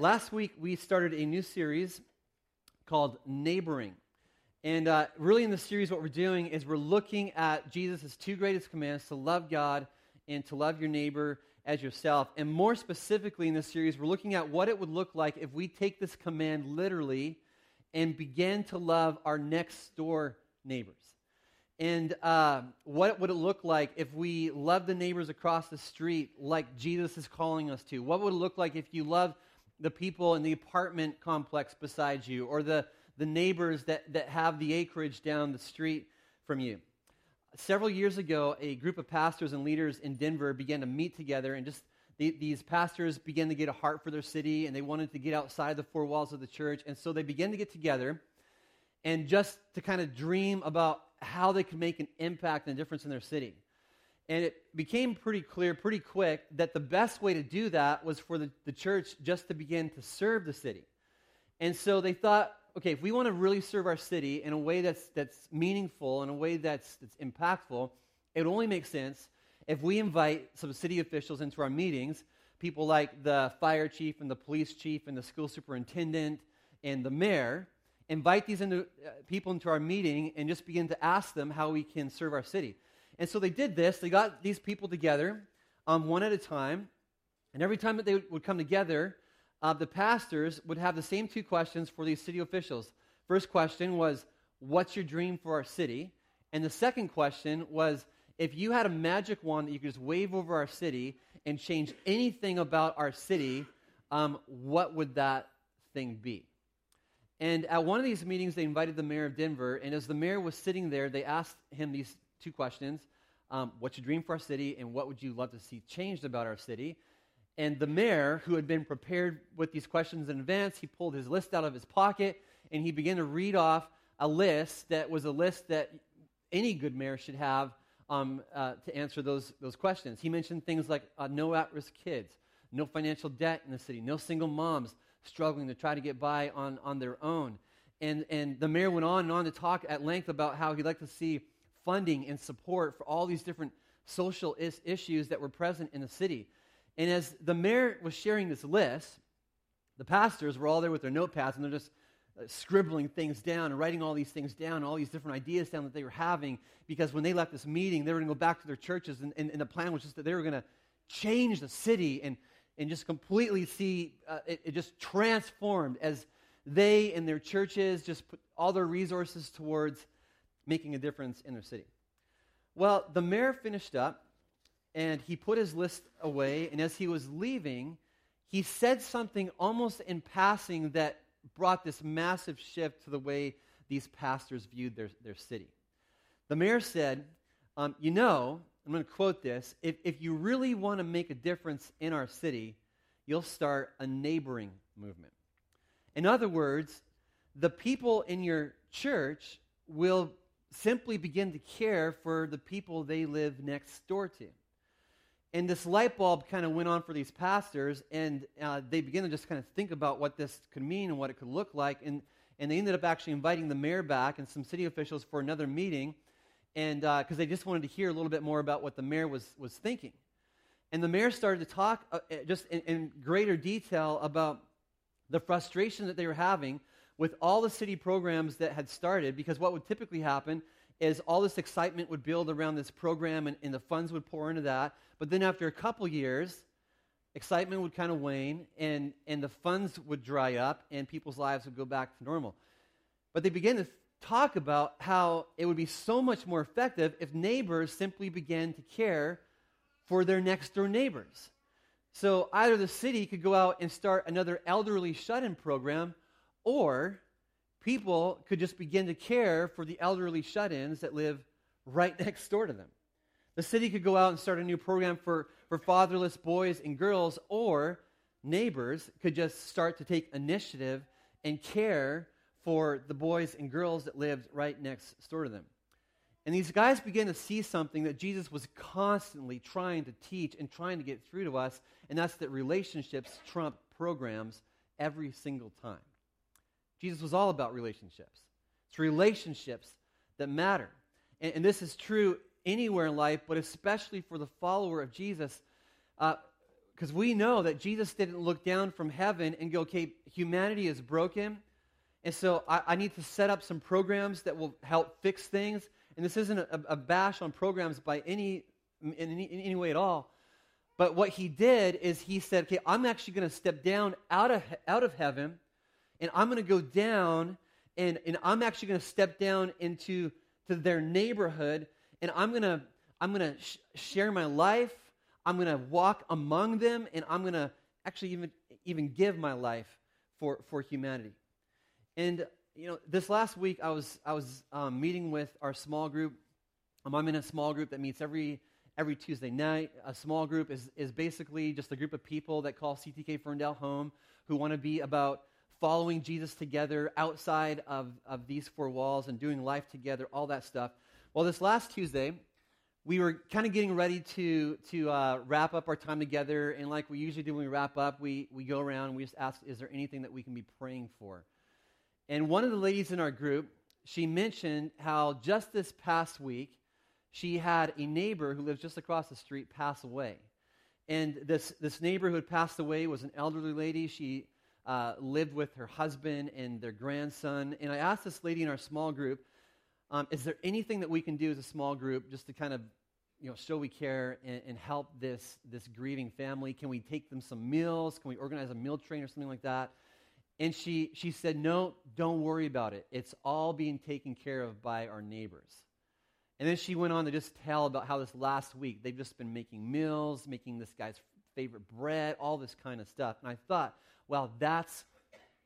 Last week, we started a new series called Neighboring. And uh, really, in the series, what we're doing is we're looking at Jesus' two greatest commands to love God and to love your neighbor as yourself. And more specifically, in this series, we're looking at what it would look like if we take this command literally and begin to love our next door neighbors. And uh, what would it look like if we love the neighbors across the street like Jesus is calling us to? What would it look like if you love the people in the apartment complex beside you or the, the neighbors that, that have the acreage down the street from you. Several years ago, a group of pastors and leaders in Denver began to meet together and just the, these pastors began to get a heart for their city and they wanted to get outside the four walls of the church. And so they began to get together and just to kind of dream about how they could make an impact and a difference in their city. And it became pretty clear pretty quick that the best way to do that was for the, the church just to begin to serve the city. And so they thought, okay, if we want to really serve our city in a way that's, that's meaningful, in a way that's, that's impactful, it only makes sense if we invite some city officials into our meetings, people like the fire chief and the police chief and the school superintendent and the mayor, invite these into, uh, people into our meeting and just begin to ask them how we can serve our city. And so they did this. They got these people together um, one at a time. And every time that they would come together, uh, the pastors would have the same two questions for these city officials. First question was, What's your dream for our city? And the second question was, If you had a magic wand that you could just wave over our city and change anything about our city, um, what would that thing be? And at one of these meetings, they invited the mayor of Denver. And as the mayor was sitting there, they asked him these two questions um, What's your dream for our city, and what would you love to see changed about our city? And the mayor, who had been prepared with these questions in advance, he pulled his list out of his pocket and he began to read off a list that was a list that any good mayor should have um, uh, to answer those, those questions. He mentioned things like uh, no at risk kids, no financial debt in the city, no single moms struggling to try to get by on, on their own. And, and the mayor went on and on to talk at length about how he'd like to see funding and support for all these different social is- issues that were present in the city. And as the mayor was sharing this list, the pastors were all there with their notepads and they're just uh, scribbling things down and writing all these things down, all these different ideas down that they were having, because when they left this meeting, they were going to go back to their churches, and, and, and, the plan was just that they were going to change the city and, and just completely see uh, it, it just transformed as they and their churches just put all their resources towards making a difference in their city. Well, the mayor finished up and he put his list away, and as he was leaving, he said something almost in passing that brought this massive shift to the way these pastors viewed their, their city. The mayor said, um, You know, I'm going to quote this if, if you really want to make a difference in our city, you'll start a neighboring movement. In other words, the people in your church will simply begin to care for the people they live next door to. And this light bulb kind of went on for these pastors, and uh, they began to just kind of think about what this could mean and what it could look like. And, and they ended up actually inviting the mayor back and some city officials for another meeting, and because uh, they just wanted to hear a little bit more about what the mayor was, was thinking. And the mayor started to talk uh, just in, in greater detail about the frustration that they were having with all the city programs that had started, because what would typically happen is all this excitement would build around this program and, and the funds would pour into that. But then after a couple years, excitement would kind of wane and, and the funds would dry up and people's lives would go back to normal. But they began to talk about how it would be so much more effective if neighbors simply began to care for their next door neighbors. So either the city could go out and start another elderly shut in program, or people could just begin to care for the elderly shut ins that live right next door to them. The city could go out and start a new program for, for fatherless boys and girls, or neighbors could just start to take initiative and care for the boys and girls that lived right next door to them. And these guys began to see something that Jesus was constantly trying to teach and trying to get through to us, and that's that relationships trump programs every single time. Jesus was all about relationships. It's relationships that matter. And, and this is true anywhere in life, but especially for the follower of Jesus. Uh, Because we know that Jesus didn't look down from heaven and go, okay, humanity is broken. And so I, I need to set up some programs that will help fix things. And this isn't a, a bash on programs by any in, any in any way at all. But what he did is he said, okay, I'm actually going to step down out of, out of heaven, and I'm going to go down, and, and I'm actually going to step down into to their neighborhood, and I'm going to I'm going to sh- share my life. I'm going to walk among them, and I'm going to actually even, even give my life for, for humanity. And, you know, this last week I was, I was um, meeting with our small group. Um, I'm in a small group that meets every, every Tuesday night. A small group is, is basically just a group of people that call CTK Ferndale home who want to be about following Jesus together outside of, of these four walls and doing life together, all that stuff. Well, this last Tuesday, we were kind of getting ready to, to uh, wrap up our time together. And like we usually do when we wrap up, we, we go around and we just ask, is there anything that we can be praying for? And one of the ladies in our group, she mentioned how just this past week, she had a neighbor who lives just across the street pass away. And this, this neighbor who had passed away was an elderly lady. She uh, lived with her husband and their grandson. And I asked this lady in our small group, um, is there anything that we can do as a small group just to kind of you know, show we care and, and, help this, this grieving family? Can we take them some meals? Can we organize a meal train or something like that? And she, she said, No, don't worry about it. It's all being taken care of by our neighbors. And then she went on to just tell about how this last week they've just been making meals, making this guy's favorite bread, all this kind of stuff. And I thought, well, that's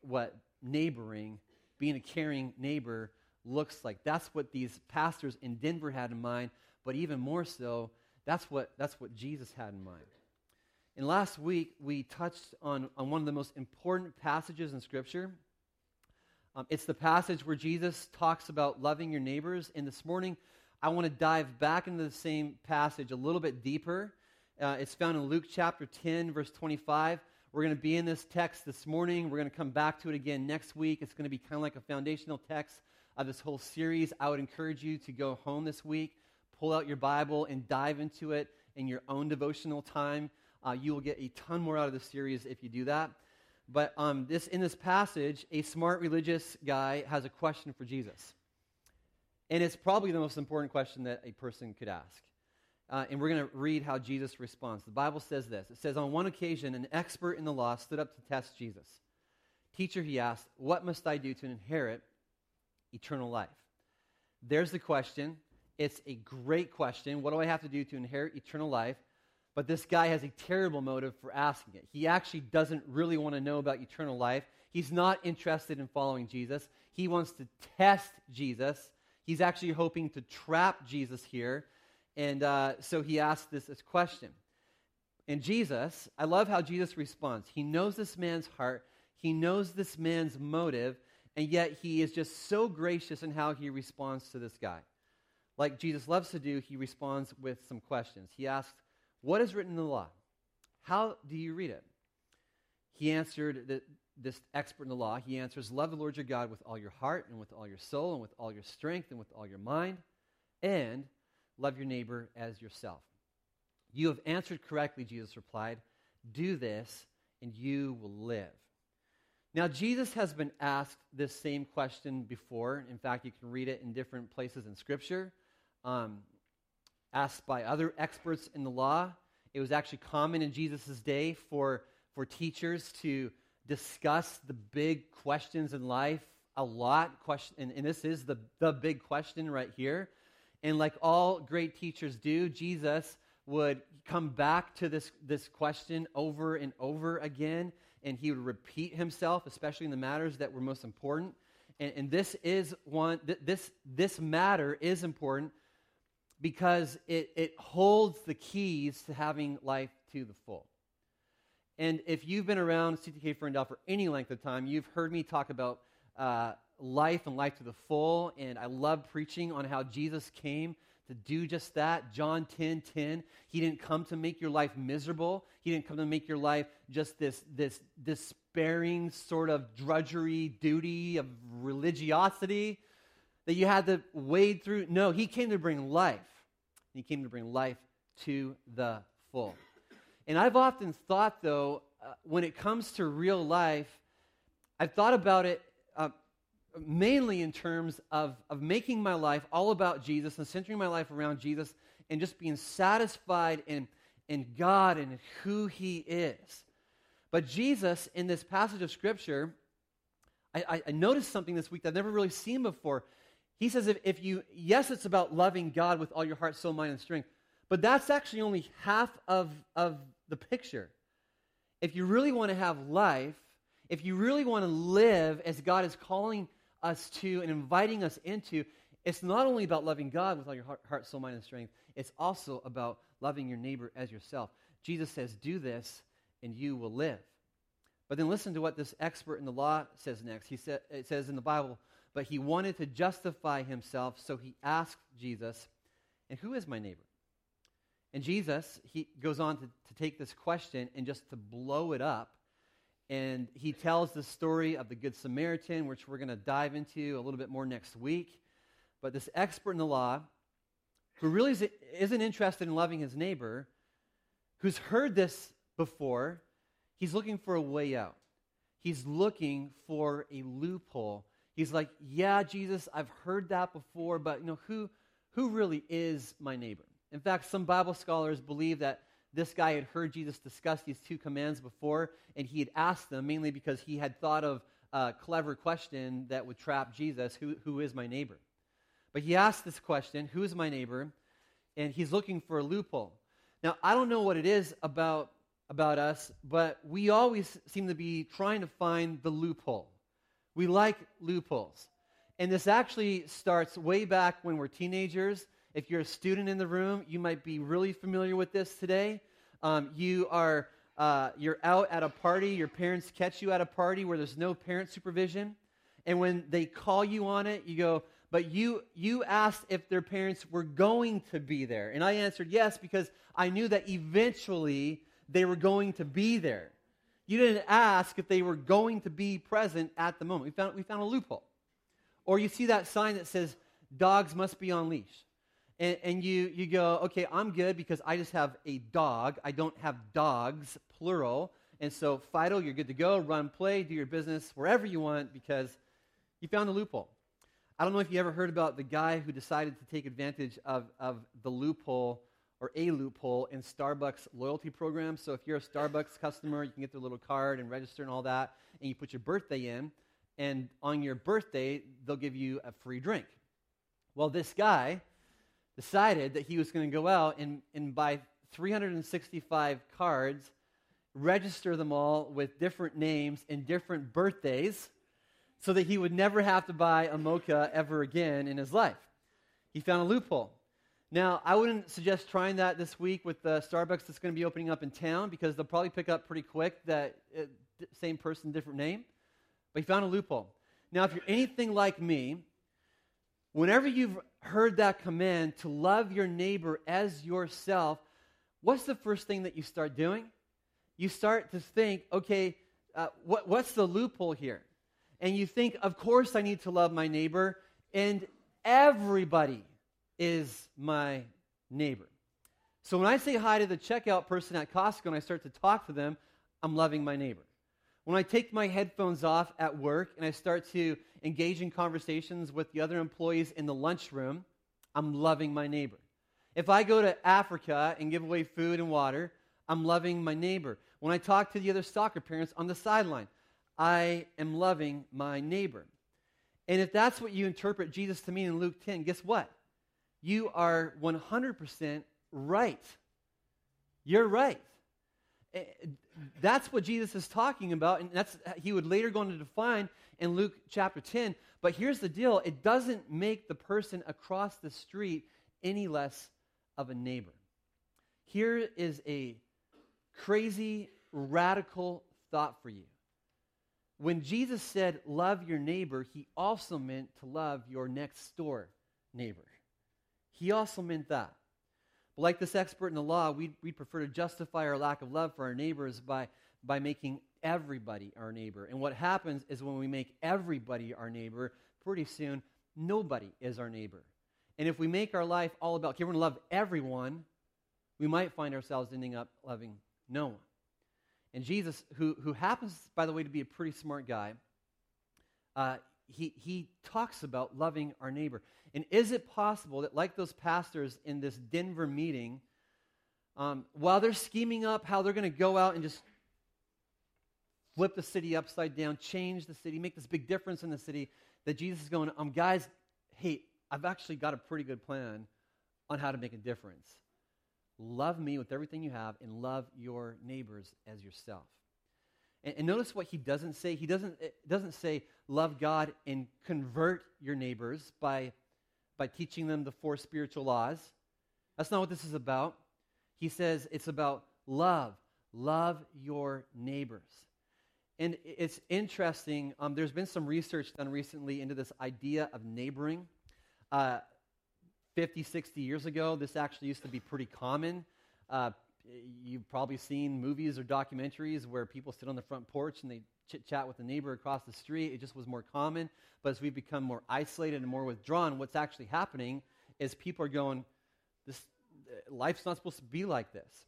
what neighboring, being a caring neighbor, looks like. That's what these pastors in Denver had in mind, but even more so, that's what, that's what Jesus had in mind. And last week, we touched on, on one of the most important passages in Scripture. Um, it's the passage where Jesus talks about loving your neighbors. And this morning, I want to dive back into the same passage a little bit deeper. Uh, it's found in Luke chapter 10, verse 25. We're going to be in this text this morning. We're going to come back to it again next week. It's going to be kind of like a foundational text of this whole series. I would encourage you to go home this week, pull out your Bible, and dive into it in your own devotional time. Uh, you will get a ton more out of the series if you do that. But um, this, in this passage, a smart religious guy has a question for Jesus. And it's probably the most important question that a person could ask. Uh, and we're going to read how Jesus responds. The Bible says this It says, On one occasion, an expert in the law stood up to test Jesus. Teacher, he asked, What must I do to inherit eternal life? There's the question. It's a great question. What do I have to do to inherit eternal life? But this guy has a terrible motive for asking it. He actually doesn't really want to know about eternal life. He's not interested in following Jesus. He wants to test Jesus. He's actually hoping to trap Jesus here. And uh, so he asks this, this question. And Jesus, I love how Jesus responds. He knows this man's heart, he knows this man's motive, and yet he is just so gracious in how he responds to this guy. Like Jesus loves to do, he responds with some questions. He asks, What is written in the law? How do you read it? He answered, that this expert in the law, he answers, Love the Lord your God with all your heart and with all your soul and with all your strength and with all your mind, and love your neighbor as yourself. You have answered correctly, Jesus replied. Do this, and you will live. Now, Jesus has been asked this same question before. In fact, you can read it in different places in Scripture. Um, asked by other experts in the law. It was actually common in Jesus' day for, for teachers to discuss the big questions in life a lot. Question, and, and this is the, the big question right here. And like all great teachers do, Jesus would come back to this, this question over and over again and he would repeat himself, especially in the matters that were most important. And, and this is one, th- this, this matter is important because it, it holds the keys to having life to the full. And if you've been around CTK Ferndale for any length of time, you've heard me talk about uh, life and life to the full. And I love preaching on how Jesus came to do just that. John 10 10. He didn't come to make your life miserable. He didn't come to make your life just this, this despairing sort of drudgery duty of religiosity that you had to wade through. No, he came to bring life. He came to bring life to the full. And I've often thought, though, uh, when it comes to real life, I've thought about it uh, mainly in terms of, of making my life all about Jesus and centering my life around Jesus and just being satisfied in, in God and who He is. But Jesus, in this passage of Scripture, I, I, noticed something this week that I've never really seen before. He says, if, if you, yes, it's about loving God with all your heart, soul, mind, and strength, but that's actually only half of, of the picture. If you really want to have life, if you really want to live as God is calling us to and inviting us into, it's not only about loving God with all your heart, heart, soul, mind, and strength, it's also about loving your neighbor as yourself. Jesus says, Do this and you will live. But then listen to what this expert in the law says next. He said, it says in the Bible, but he wanted to justify himself, so he asked Jesus, And who is my neighbor? And Jesus, he goes on to, to take this question and just to blow it up. And he tells the story of the Good Samaritan, which we're going to dive into a little bit more next week. But this expert in the law, who really isn't interested in loving his neighbor, who's heard this before, he's looking for a way out. He's looking for a loophole. He's like, Yeah, Jesus, I've heard that before, but you know, who, who really is my neighbor? In fact, some Bible scholars believe that this guy had heard Jesus discuss these two commands before, and he had asked them mainly because he had thought of a clever question that would trap Jesus who, who is my neighbor? But he asked this question, Who is my neighbor? And he's looking for a loophole. Now, I don't know what it is about, about us, but we always seem to be trying to find the loophole. We like loopholes. And this actually starts way back when we're teenagers if you're a student in the room, you might be really familiar with this today. Um, you are uh, you're out at a party. Your parents catch you at a party where there's no parent supervision, and when they call you on it, you go. But you you asked if their parents were going to be there, and I answered yes because I knew that eventually they were going to be there. You didn't ask if they were going to be present at the moment. We found, we found a loophole. Or you see that sign that says, dogs must be on leash and, and you, you go, okay, I'm good because I just have a dog. I don't have dogs, plural. And so, Fido, you're good to go. Run, play, do your business wherever you want because you found a loophole. I don't know if you ever heard about the guy who decided to take advantage of, of the loophole or a loophole in Starbucks loyalty program. So if you're a Starbucks customer, you can get their little card and register and all that, and you put your birthday in, and on your birthday, they'll give you a free drink. Well, this guy decided that he was going to go out and, and buy 365 cards, register them all with different names and different birthdays so that he would never have to buy a mocha ever again in his life. He found a loophole. Now, I wouldn't suggest trying that this week with the Starbucks that's going to be opening up in town because they'll probably pick up pretty quick that uh, same person, different name. But he found a loophole. Now, if you're anything like me, whenever you've heard that command to love your neighbor as yourself, what's the first thing that you start doing? You start to think, okay, uh, what, what's the loophole here? And you think, of course, I need to love my neighbor, and everybody is my neighbor. So when I say hi to the checkout person at Costco and I start to talk to them, I'm loving my neighbor. When I take my headphones off at work and I start to engage in conversations with the other employees in the lunchroom, I'm loving my neighbor. If I go to Africa and give away food and water, I'm loving my neighbor. When I talk to the other soccer parents on the sideline, I am loving my neighbor. And if that's what you interpret Jesus to mean in Luke 10, guess what? You are 100% right. You're right. Eh, that's what Jesus is talking about, and that's he would later go on to define in Luke chapter 10. But here's the deal it doesn't make the person across the street any less of a neighbor. Here is a crazy, radical thought for you. When Jesus said, Love your neighbor, he also meant to love your next door neighbor. He also meant that. But like this expert in the law, we'd, we'd prefer to justify our lack of love for our neighbors by, by making everybody our neighbor. And what happens is when we make everybody our neighbor, pretty soon nobody is our neighbor. And if we make our life all about, okay, we're going to love everyone, we might find ourselves ending up loving No one. And Jesus, who, who happens, by the way, to be a pretty smart guy, uh, he, he talks about loving our neighbor. And is it possible that, like those pastors in this Denver meeting, um, while they're scheming up how they're going to go out and just flip the city upside down, change the city, make this big difference in the city, that Jesus is going, um, guys, hey, I've actually got a pretty good plan on how to make a difference. Love me with everything you have and love your neighbors as yourself. And, and notice what he doesn't say. He doesn't, doesn't say, love God and convert your neighbors by, by teaching them the four spiritual laws. That's not what this is about. He says it's about love. Love your neighbors. And it's interesting. Um, there's been some research done recently into this idea of neighboring. Uh, 50, 60 years ago, this actually used to be pretty common. Uh, you've probably seen movies or documentaries where people sit on the front porch and they chit chat with the neighbor across the street. It just was more common. But as we've become more isolated and more withdrawn, what's actually happening is people are going, this, life's not supposed to be like this.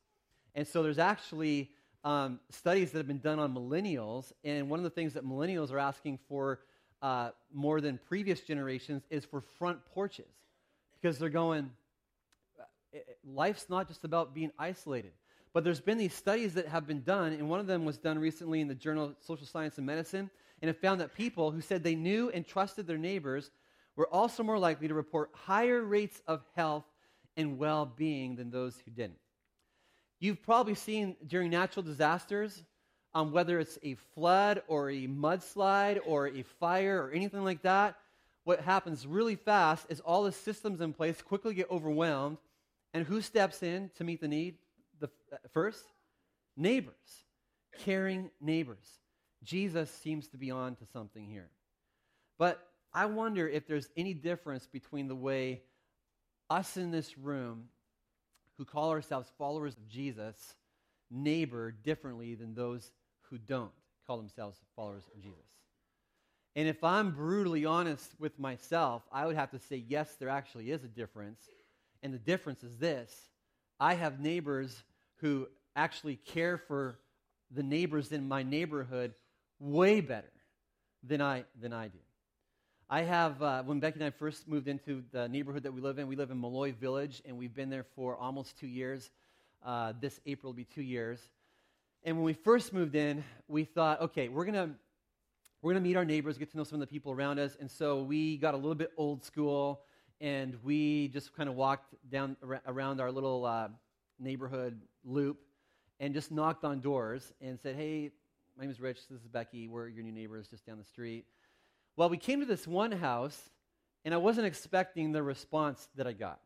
And so there's actually um, studies that have been done on millennials. And one of the things that millennials are asking for uh, more than previous generations is for front porches because they're going, life's not just about being isolated. But there's been these studies that have been done, and one of them was done recently in the Journal of Social Science and Medicine, and it found that people who said they knew and trusted their neighbors were also more likely to report higher rates of health and well being than those who didn't. You've probably seen during natural disasters, um, whether it's a flood or a mudslide or a fire or anything like that, what happens really fast is all the systems in place quickly get overwhelmed and who steps in to meet the need the, uh, first? Neighbors, caring neighbors. Jesus seems to be on to something here. But I wonder if there's any difference between the way us in this room, who call ourselves followers of Jesus, neighbor differently than those who don't call themselves followers of Jesus. And if I'm brutally honest with myself, I would have to say, yes, there actually is a difference. And the difference is this I have neighbors who actually care for the neighbors in my neighborhood way better than I, than I do. I have, uh, when Becky and I first moved into the neighborhood that we live in, we live in Malloy Village, and we've been there for almost two years. Uh, this April will be two years. And when we first moved in, we thought, okay, we're going to we're going to meet our neighbors, get to know some of the people around us. And so we got a little bit old school and we just kind of walked down around our little uh, neighborhood loop and just knocked on doors and said, Hey, my name is Rich. This is Becky. We're your new neighbors just down the street. Well, we came to this one house, and I wasn't expecting the response that I got.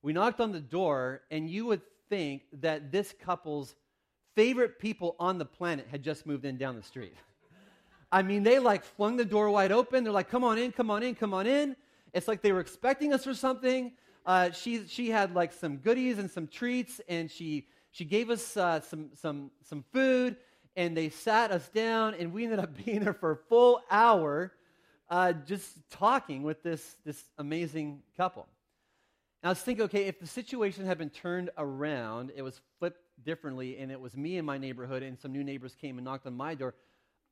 We knocked on the door, and you would think that this couple's favorite people on the planet had just moved in down the street. I mean, they like flung the door wide open. They're like, come on in, come on in, come on in. It's like they were expecting us for something. Uh, she, she had like some goodies and some treats, and she, she gave us uh, some, some, some food, and they sat us down, and we ended up being there for a full hour uh, just talking with this, this amazing couple. And I was thinking, okay, if the situation had been turned around, it was flipped differently, and it was me in my neighborhood, and some new neighbors came and knocked on my door,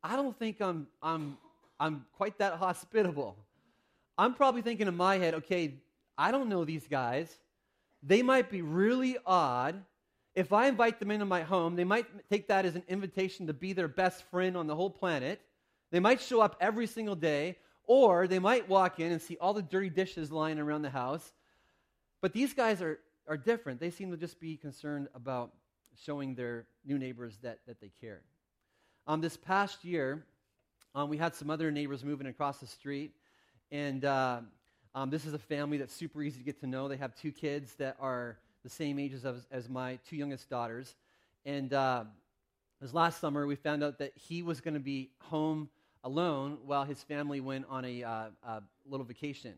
I don't think I'm, I'm, I'm quite that hospitable. I'm probably thinking in my head, okay, I don't know these guys. They might be really odd. If I invite them into my home, they might take that as an invitation to be their best friend on the whole planet. They might show up every single day, or they might walk in and see all the dirty dishes lying around the house. But these guys are, are different. They seem to just be concerned about showing their new neighbors that, that they care. Um, this past year, um, we had some other neighbors moving across the street, and uh, um, this is a family that's super easy to get to know. They have two kids that are the same ages as, as my two youngest daughters. And uh, this last summer, we found out that he was going to be home alone while his family went on a, uh, a little vacation.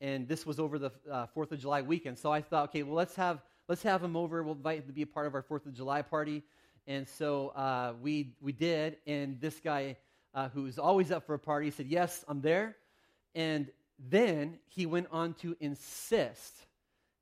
And this was over the uh, Fourth of July weekend. So I thought, okay, well, let's have let's have him over. We'll invite him to be a part of our Fourth of July party. And so uh, we, we did, and this guy uh, who's always up for a party said, Yes, I'm there. And then he went on to insist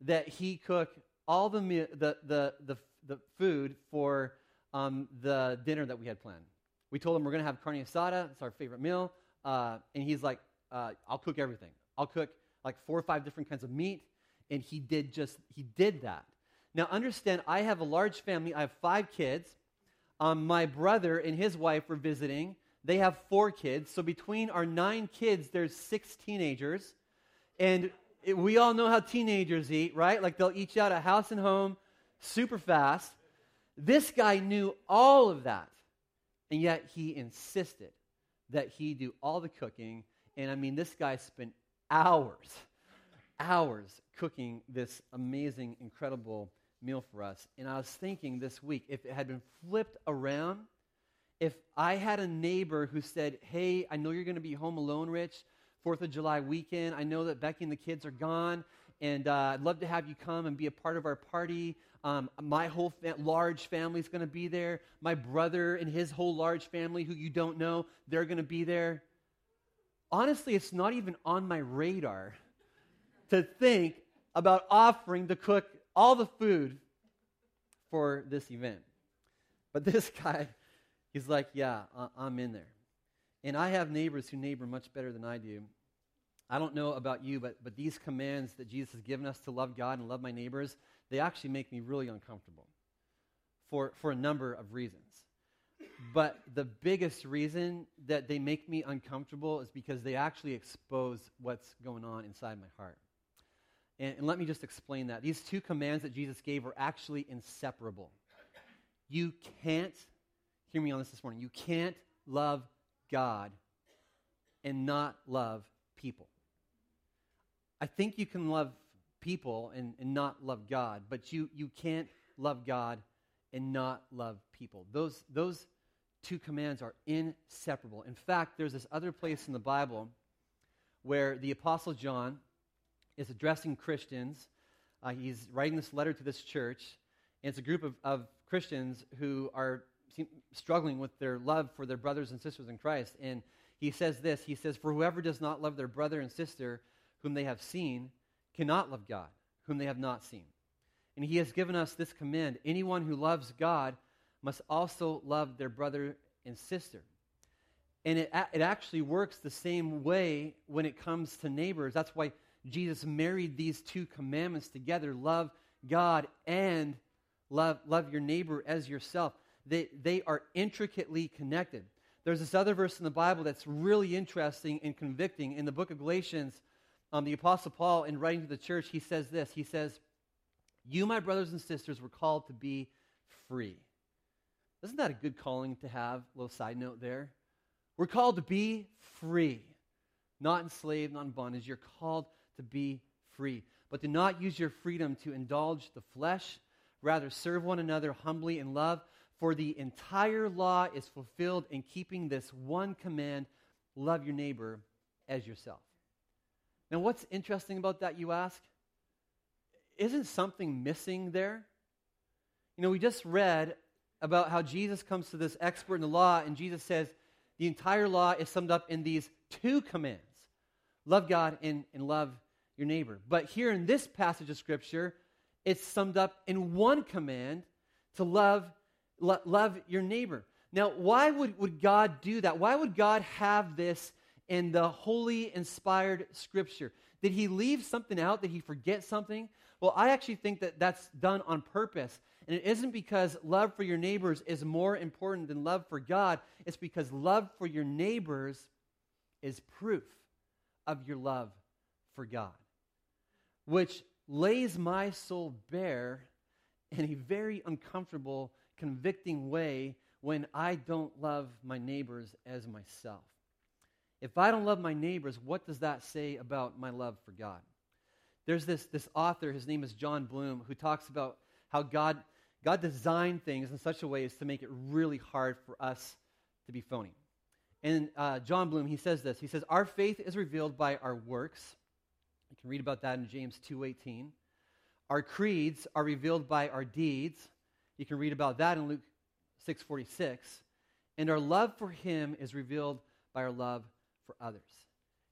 that he cook all the, the, the, the, the food for um, the dinner that we had planned. We told him we're going to have carne asada. It's our favorite meal. Uh, and he's like, uh, I'll cook everything. I'll cook like four or five different kinds of meat. And he did just, he did that. Now, understand, I have a large family. I have five kids. Um, my brother and his wife were visiting. They have four kids. So between our nine kids, there's six teenagers. And it, we all know how teenagers eat, right? Like they'll eat you out of house and home super fast. This guy knew all of that. And yet he insisted that he do all the cooking. And I mean, this guy spent hours, hours cooking this amazing, incredible meal for us. And I was thinking this week, if it had been flipped around, if I had a neighbor who said, Hey, I know you're going to be home alone, Rich, Fourth of July weekend. I know that Becky and the kids are gone, and uh, I'd love to have you come and be a part of our party. Um, my whole fa- large family is going to be there. My brother and his whole large family, who you don't know, they're going to be there. Honestly, it's not even on my radar to think about offering to cook all the food for this event. But this guy, he's like, Yeah, I'm in there. And I have neighbors who neighbor much better than I do. I don't know about you, but, but these commands that Jesus has given us to love God and love my neighbors, they actually make me really uncomfortable for, for a number of reasons. But the biggest reason that they make me uncomfortable is because they actually expose what's going on inside my heart. And, and let me just explain that. These two commands that Jesus gave are actually inseparable. You can't, hear me on this this morning, you can't love God and not love people. I think you can love people and, and not love God, but you, you can't love God and not love people. Those, those two commands are inseparable. In fact, there's this other place in the Bible where the Apostle John is addressing Christians. Uh, he's writing this letter to this church, and it's a group of, of Christians who are struggling with their love for their brothers and sisters in Christ. And he says this He says, For whoever does not love their brother and sister whom they have seen cannot love God, whom they have not seen. And he has given us this command anyone who loves God must also love their brother and sister. And it, it actually works the same way when it comes to neighbors. That's why Jesus married these two commandments together love God and love, love your neighbor as yourself they, they are intricately connected. There's this other verse in the Bible that's really interesting and convicting. In the book of Galatians, um, the Apostle Paul, in writing to the church, he says this He says, You, my brothers and sisters, were called to be free. Isn't that a good calling to have? A little side note there. We're called to be free, not enslaved, not in bondage. You're called to be free. But do not use your freedom to indulge the flesh. Rather, serve one another humbly in love. For the entire law is fulfilled in keeping this one command love your neighbor as yourself. Now, what's interesting about that, you ask? Isn't something missing there? You know, we just read about how Jesus comes to this expert in the law, and Jesus says the entire law is summed up in these two commands love God and, and love your neighbor. But here in this passage of Scripture, it's summed up in one command to love Lo- love your neighbor. Now, why would, would God do that? Why would God have this in the holy, inspired scripture? Did he leave something out? Did he forget something? Well, I actually think that that's done on purpose. And it isn't because love for your neighbors is more important than love for God. It's because love for your neighbors is proof of your love for God, which lays my soul bare in a very uncomfortable convicting way when I don't love my neighbors as myself. If I don't love my neighbors, what does that say about my love for God? There's this, this author, his name is Jon Bloom, who talks about how God, God designed things in such a way as to make it really hard for us to be phony. And uh, Jon Bloom, he says this. He says, Our faith is revealed by our works. You can read about that in James 2.18. Our creeds are revealed by our deeds. You can read about that in Luke 6:46. And our love for him is revealed by our love for others.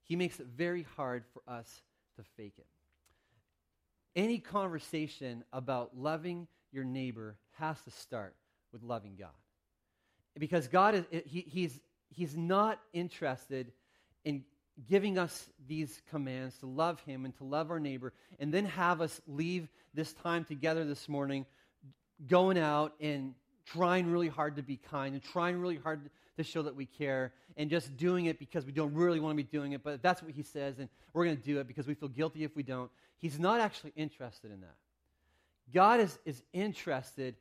He makes it very hard for us to fake it. Any conversation about loving your neighbor has to start with loving God. Because God is, he, he's, he's not interested in giving us these commands to love Him and to love our neighbor, and then have us leave this time together this morning going out and trying really hard to be kind and trying really hard to show that we care and just doing it because we don't really want to be doing it, but that's what He says, and we're going to do it because we feel guilty if we don't. He's not actually interested in that. God is, is interested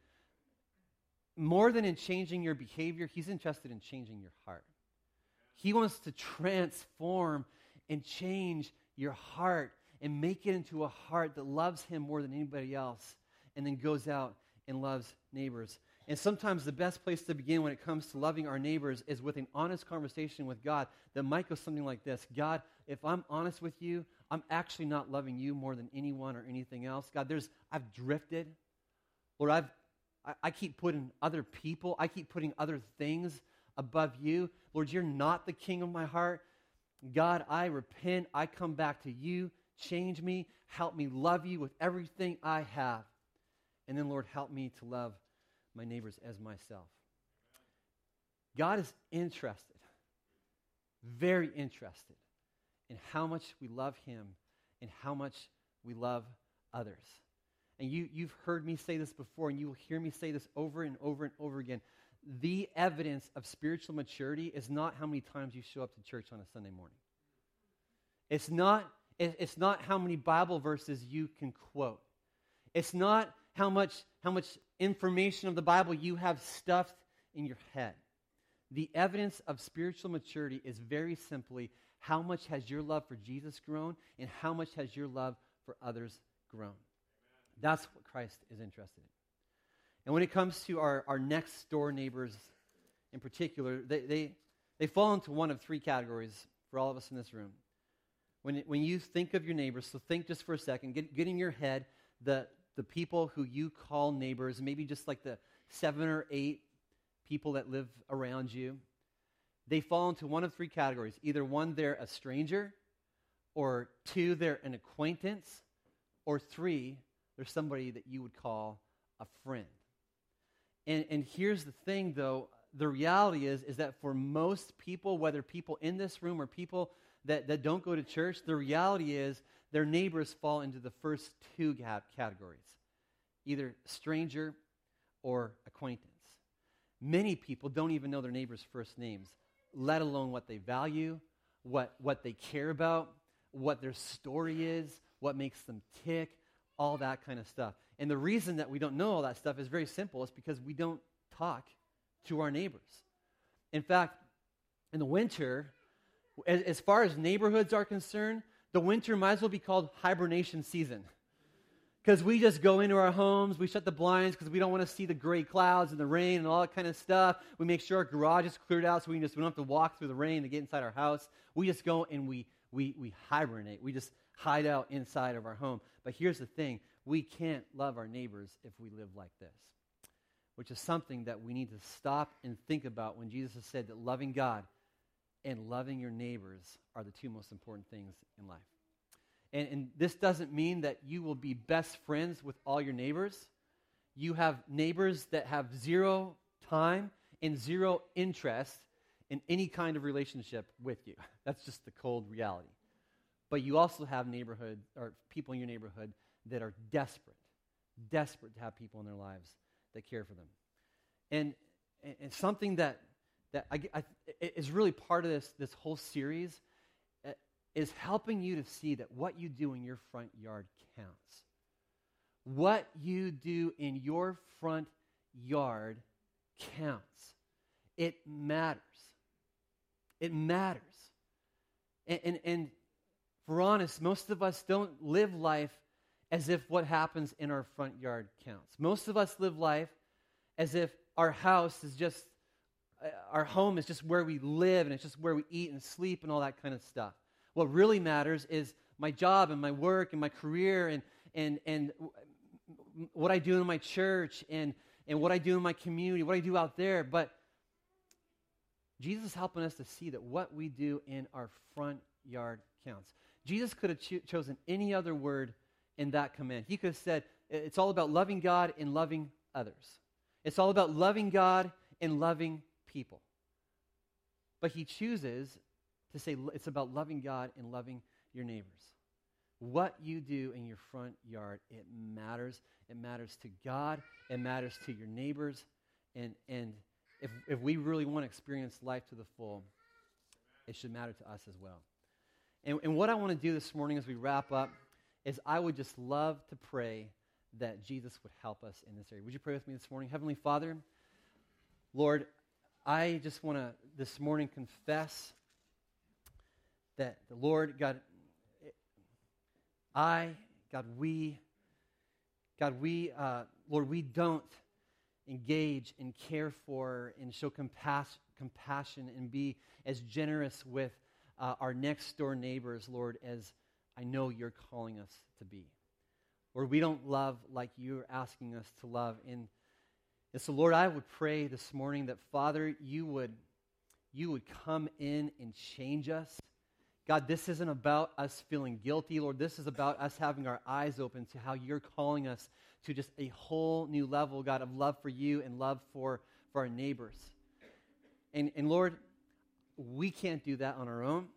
more than in changing your behavior, He's interested in changing your heart. He wants to transform and change your heart and make it into a heart that loves Him more than anybody else and then goes out and loves neighbors. And sometimes the best place to begin when it comes to loving our neighbors is with an honest conversation with God that might go something like this God, if I'm honest with you, I'm actually not loving you more than anyone or anything else. God, there's, I've drifted. Lord, I've, I, I keep putting other people, I keep putting other things above you. Lord, you're not the king of my heart. God, I repent. I come back to you. Change me. Help me love you with everything I have. And then, Lord, help me to love my neighbors as myself. God is interested, very interested, in how much we love Him and how much we love others. And you, you've heard me say this before, and you will hear me say this over and over and over again the evidence of spiritual maturity is not how many times you show up to church on a Sunday morning. It's not, it's not how many Bible verses you can quote. It's not how much, how much information of the Bible you have stuffed in your head. The evidence of spiritual maturity is very simply how much has your love for Jesus grown and how much has your love for others grown. That's what Christ is interested in. And when it comes to our, our next door neighbors in particular, they, they, they fall into one of three categories for all of us in this room. When, when you think of your neighbors, so think just for a second, get, get in your head the, the people who you call neighbors, maybe just like the seven or eight people that live around you. They fall into one of three categories. Either one, they're a stranger, or two, they're an acquaintance, or three, they're somebody that you would call a friend. And, and here's the thing, though the reality is, is that for most people, whether people in this room or people that, that don't go to church, the reality is their neighbors fall into the first two categories either stranger or acquaintance. Many people don't even know their neighbors' first names, let alone what they value, what, what they care about, what their story is, what makes them tick, all that kind of stuff. And the reason that we don't know all that stuff is very simple. It's because we don't talk to our neighbors. In fact, in the winter, as, as far as neighborhoods are concerned, the winter might as well be called hibernation season. Because we just go into our homes, we shut the blinds because we don't want to see the gray clouds and the rain and all that kind of stuff. We make sure our garage is cleared out so we, just, we don't have to walk through the rain to get inside our house. We just go and we, we, we hibernate. We just hide out inside of our home. But here's the thing we can't love our neighbors if we live like this, which is something that we need to stop and think about when Jesus has said that loving God and loving your neighbors are the two most important things in life. And, and this doesn't mean that you will be best friends with all your neighbors. You have neighbors that have zero time and zero interest in any kind of relationship with you. That's just the cold reality. But you also have neighborhood or people in your neighborhood that are desperate, desperate to have people in their lives that care for them. And, and something that, that I, I, is really part of this, this whole series uh, is helping you to see that what you do in your front yard counts. What you do in your front yard counts. It matters. It matters. And, and, and for honest, most of us don't live life as if what happens in our front yard counts. Most of us live life as if our house is just, Uh, our home is just where we live and it's just where we eat and sleep and all that kind of stuff. What really matters is my job and my work and my career and, and, and what I do in my church and, and what I do in my community, what I do out there. But Jesus is helping us to see that what we do in our front yard counts. Jesus could have cho- chosen any other word in that command. He could have said, it's all about loving God and loving others. It's all about loving God and loving people. But he chooses to say it's about loving God and loving your neighbors. What you do in your front yard, it matters. It matters to God, it matters to your neighbors. And, and if, if we really want to experience life to the full, it should matter to us as well. And, and what I want to do this morning as we wrap up is I would just love to pray that Jesus would help us in this area. Would you pray with me this morning? Heavenly Father, Lord, I just want to this morning confess that the Lord, God, I, God, we, God, we, uh, Lord, we don't engage and care for and show compass- compassion and be as generous with uh, our next door neighbors, Lord, as I know you're calling us to be. Lord, we don't love like you're asking us to love. And, and so, Lord, I would pray this morning that, Father, you would, you would come in and change us. God, this isn't about us feeling guilty, Lord. This is about us having our eyes open to how you're calling us to just a whole new level, God, of love for you and love for, for our neighbors. And, and Lord, we can't do that on our own.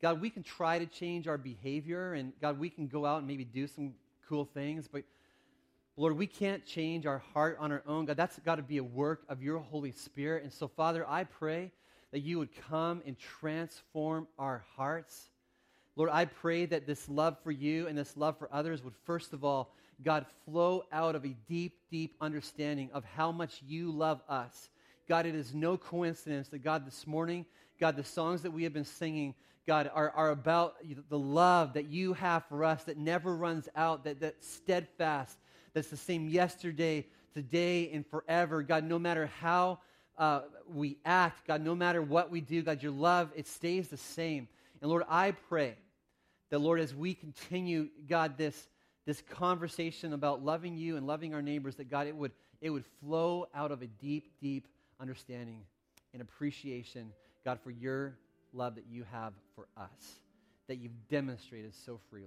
God, we can try to change our behavior, and God, we can go out and maybe do some cool things, but Lord, we can't change our heart on our own. God, that's got to be a work of your Holy Spirit. And so, Father, I pray that you would come and transform our hearts. Lord, I pray that this love for you and this love for others would, first of all, God, flow out of a deep, deep understanding of how much you love us. God, it is no coincidence that, God, this morning, God, the songs that we have been singing, God, are, are about the love that you have for us that never runs out, that, that's steadfast, that's the same yesterday, today, and forever. God, no matter how uh, we act, God, no matter what we do, God, your love, it stays the same. And Lord, I pray that, Lord, as we continue, God, this, this conversation about loving you and loving our neighbors, that, God, it would, it would flow out of a deep, deep understanding and appreciation, God, for your love that you have for us, that you've demonstrated so freely.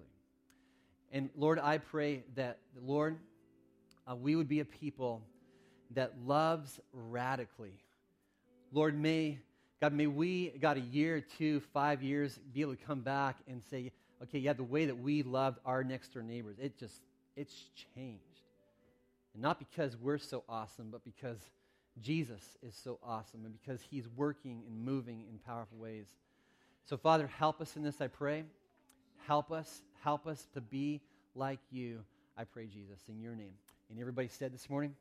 And Lord, I pray that, Lord, uh, we would be a people that loves radically. Lord, may, God, may we, God, a year, two, five years, be able to come back and say, okay, yeah, the way that we loved our next door neighbors, it just, it's changed. And not because we're so awesome, but because Jesus is so awesome and because he's working and moving in powerful ways. So, Father, help us in this, I pray. Help us, help us to be like you, I pray, Jesus, in your name. And everybody said this morning,